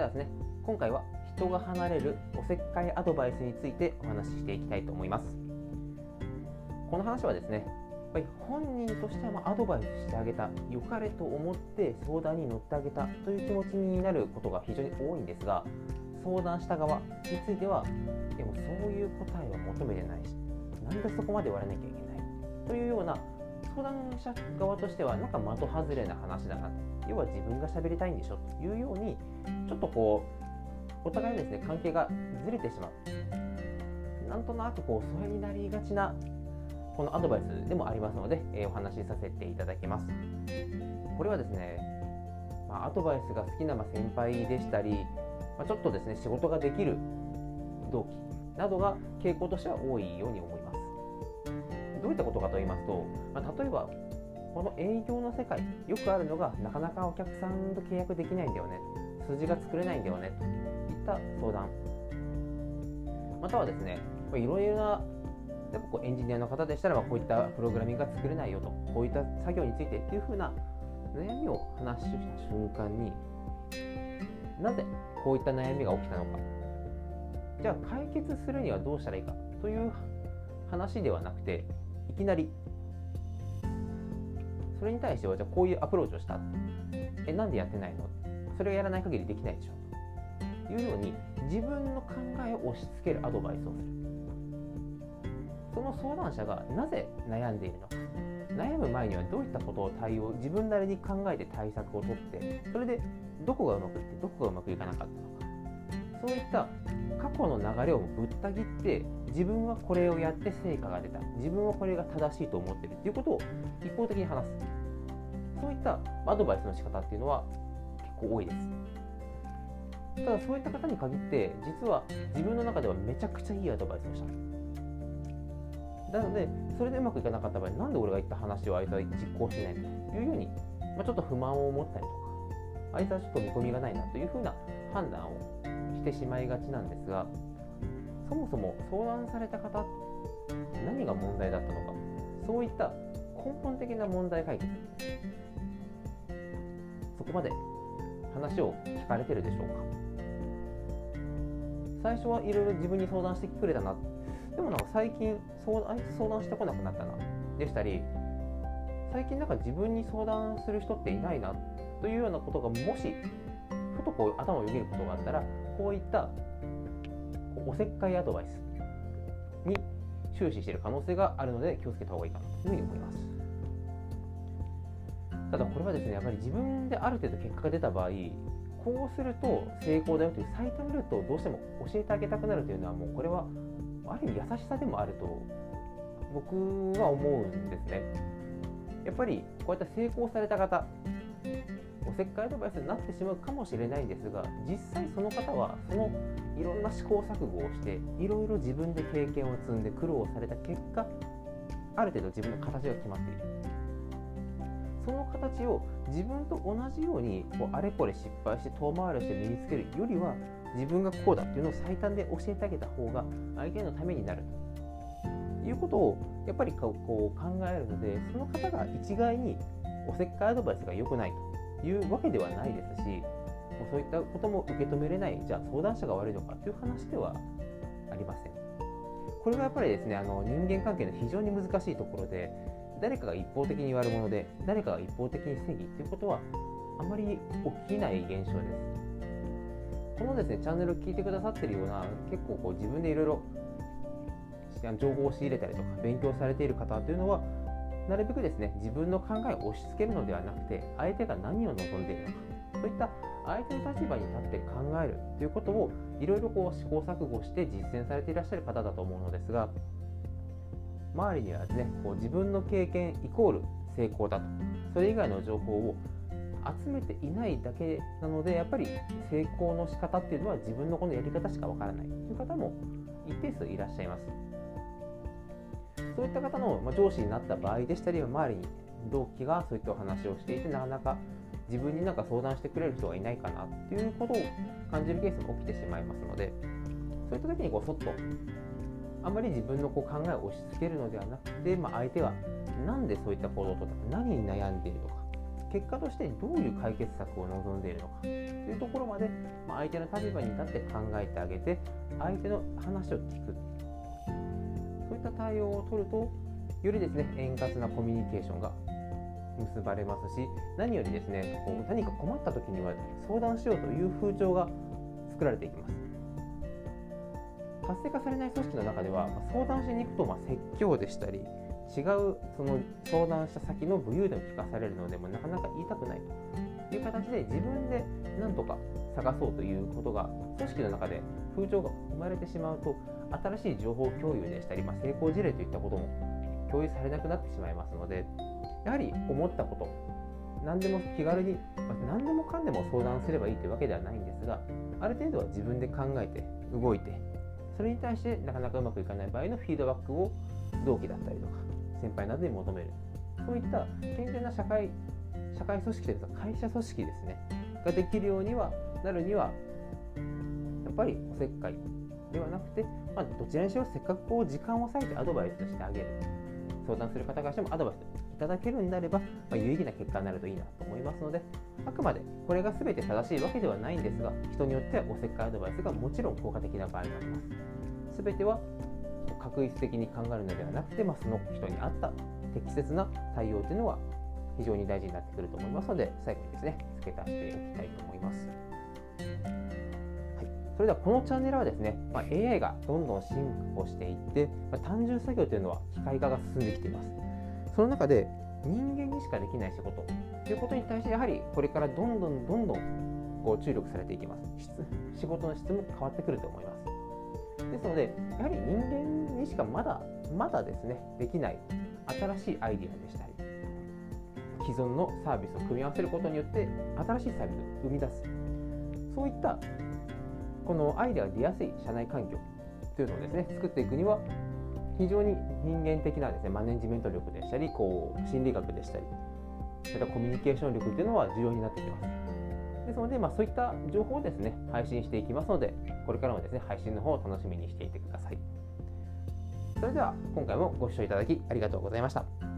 ではですね。今回は人が離れるおせっかいアドバイスについてお話ししていきたいと思います。この話はですねやっぱり本人としてはアドバイスしてあげた良かれと思って相談に乗ってあげたという気持ちになることが非常に多いんですが相談した側についてはでもそういう答えは求めてないしなんでそこまで言われなきゃいけないというような相談者側としてはなんか的外れな話だな要は自分が喋りたいんでしょというようにちょっとこうお互いですね関係がずれてしまう。なんとなくこう疎遠になりがちなこのアドバイスでもありますので、えー、お話しさせていただきます。これはですね、まあ、アドバイスが好きな先輩でしたり、まあ、ちょっとですね仕事ができる同期などが傾向としては多いように思います。ういったことかと言いますと、まあ、例えばこの営業の世界よくあるのがなかなかお客さんと契約できないんだよね。数字が作れないんだよね。といった相談。またはですねいろいろな例えばこうエンジニアの方でしたらこういったプログラミングが作れないよとこういった作業についてっていうふうな悩みを話した瞬間になぜこういった悩みが起きたのか。じゃあ解決するにはどうしたらいいかという話ではなくていきなり。それに対してはじゃあこういうアプローチをした。えなんでやってないの？それをやらない限りできないでしょ。というように自分の考えを押し付けるアドバイスをする。その相談者がなぜ悩んでいるのか。悩む前にはどういったことを対応自分なりに考えて対策をとってそれでどこがうまくいってどこがうまくいかなかったのか。そういった過去の流れをぶった切って自分はこれをやって成果が出た。自分はこれが正しいと思ってるっていうことを一方的に話す。そういったアドバイスの仕方っていうのは結構多いです。ただそういった方に限って実は自分の中ではめちゃくちゃいいアドバイスをした。なのでそれでうまくいかなかった場合なんで俺が言った話をあいつは実行しないというように、まあ、ちょっと不満を持ったりとかあいつはちょっと見込みがないなというふうな判断をしてしまいがちなんですがそもそも相談された方何が問題だったのかそういった根本的な問題解決そこまで話を聞かれてるでしょうか。最初はいろいろ自分に相談してくれたな。でもなんか最近相談相談してこなくなったな。でしたり最近なんか自分に相談する人っていないな。というようなことがもしふとこう頭をよぎることがあったらこういったおせっかいアドバイスに終始している可能性があるので気をつけた方がいいかなというふうに思います。ただこれはですねやっぱり自分である程度結果が出た場合こうすると成功だよという最短ルートをどうしても教えてあげたくなるというのはもうこれはある意味優しさでもあると僕は思うんですね。やっぱりこうやって成功された方おせっかいアドバイスになってしまうかもしれないんですが実際その方はそのいろんな試行錯誤をしていろいろ自分で経験を積んで苦労された結果ある程度自分の形が決まっている。その形を自分と同じようにこうあれこれ失敗して遠回りして身につけるよりは自分がこうだっていうのを最短で教えてあげた方が相手のためになると。いうことをやっぱりこう考えるのでその方が一概におせっかいアドバイスが良くないと。いうわけではないですしもうそういったことも受け止めれないじゃあ相談者が悪いのかという話ではありません。これがやっぱりですねあの人間関係の非常に難しいところで誰かが一方的に悪者で誰かが一方的に正義ということはあまり起きない現象です。このですねチャンネルを聞いてくださってるような結構こう自分でいろいろ情報を仕入れたりとか勉強されている方というのはなるべくですね自分の考えを押し付けるのではなくて相手が何を望んでいるのかそういった相手の立場に立って考えるということをいろいろこう試行錯誤して実践されていらっしゃる方だと思うのですが周りにはですねこう自分の経験イコール成功だとそれ以外の情報を集めていないだけなのでやっぱり成功の仕方っていうのは自分のこのやり方しかわからないという方も一定数いらっしゃいます。そういった方の上司になった場合でしたり周りに同期がそういったお話をしていてなかなか自分になんか相談してくれる人がいないかなっていうことを感じるケースも起きてしまいますのでそういった時にこうそっとあまり自分のこう考えを押し付けるのではなくて、まあ、相手は何でそういった行動をとったか何に悩んでいるのか結果としてどういう解決策を望んでいるのかというところまで、まあ、相手の立場に立って考えてあげて相手の話を聞くいった対応を取るとよりですね円滑なコミュニケーションが結ばれますし何よりですねこう何か困った時には相談しようという風潮が作られていきます。活性化されない組織の中では相談しに行くとま説教でしたり違うその相談した先の武勇伝を聞かされるのでもなかなか言いたくないと。いう形で自分で何とか探そうということが組織の中で風潮が生まれてしまうと新しい情報共有でしたり、まあ、成功事例といったことも共有されなくなってしまいますのでやはり思ったこと何でも気軽に、まあ、何でもかんでも相談すればいいというわけではないんですがある程度は自分で考えて動いてそれに対してなかなかうまくいかない場合のフィードバックを同期だったりとか先輩などに求める。そういった健全な社会社会組織というか会社組織ですねができるようにはなるにはやっぱりおせっかいではなくて、まあ、どちらにしろせっかくこう時間を割いてアドバイスしてあげる相談する方からしてもアドバイスいただけるんであれば、まあ、有意義な結果になるといいなと思いますのであくまでこれが全て正しいわけではないんですが人によってはおせっかいアドバイスがもちろん効果的な場合もあります全ては確率的に考えるのではなくて、まあ、その人に合った適切な対応というのは非常に大事になってくると思いますので最後にですね付け足しておきたいと思います。それではこのチャンネルはですね、まあ、AI がどんどん進歩していって、まあ、単純作業というのは機械化が進んできています。その中で人間にしかできない仕事ということに対してやはりこれからどんどんどんどんこう注力されていきます。仕事の質も変わってくると思います。ですので、やはり人間にしかまだまだですねできない新しいアイディアでしたり、既存のサービスを組み合わせることによって新しいサービスを生み出す、そういったこのアイデアが出やすい社内環境というのをですね作っていくには非常に人間的なですねマネジメント力でしたりこう心理学でしたりまたコミュニケーション力というのは重要になってきます。ですので、まあ、そういった情報をですね配信していきますのでこれからもですね配信の方を楽しみにしていてください。それでは今回もご視聴いただきありがとうございました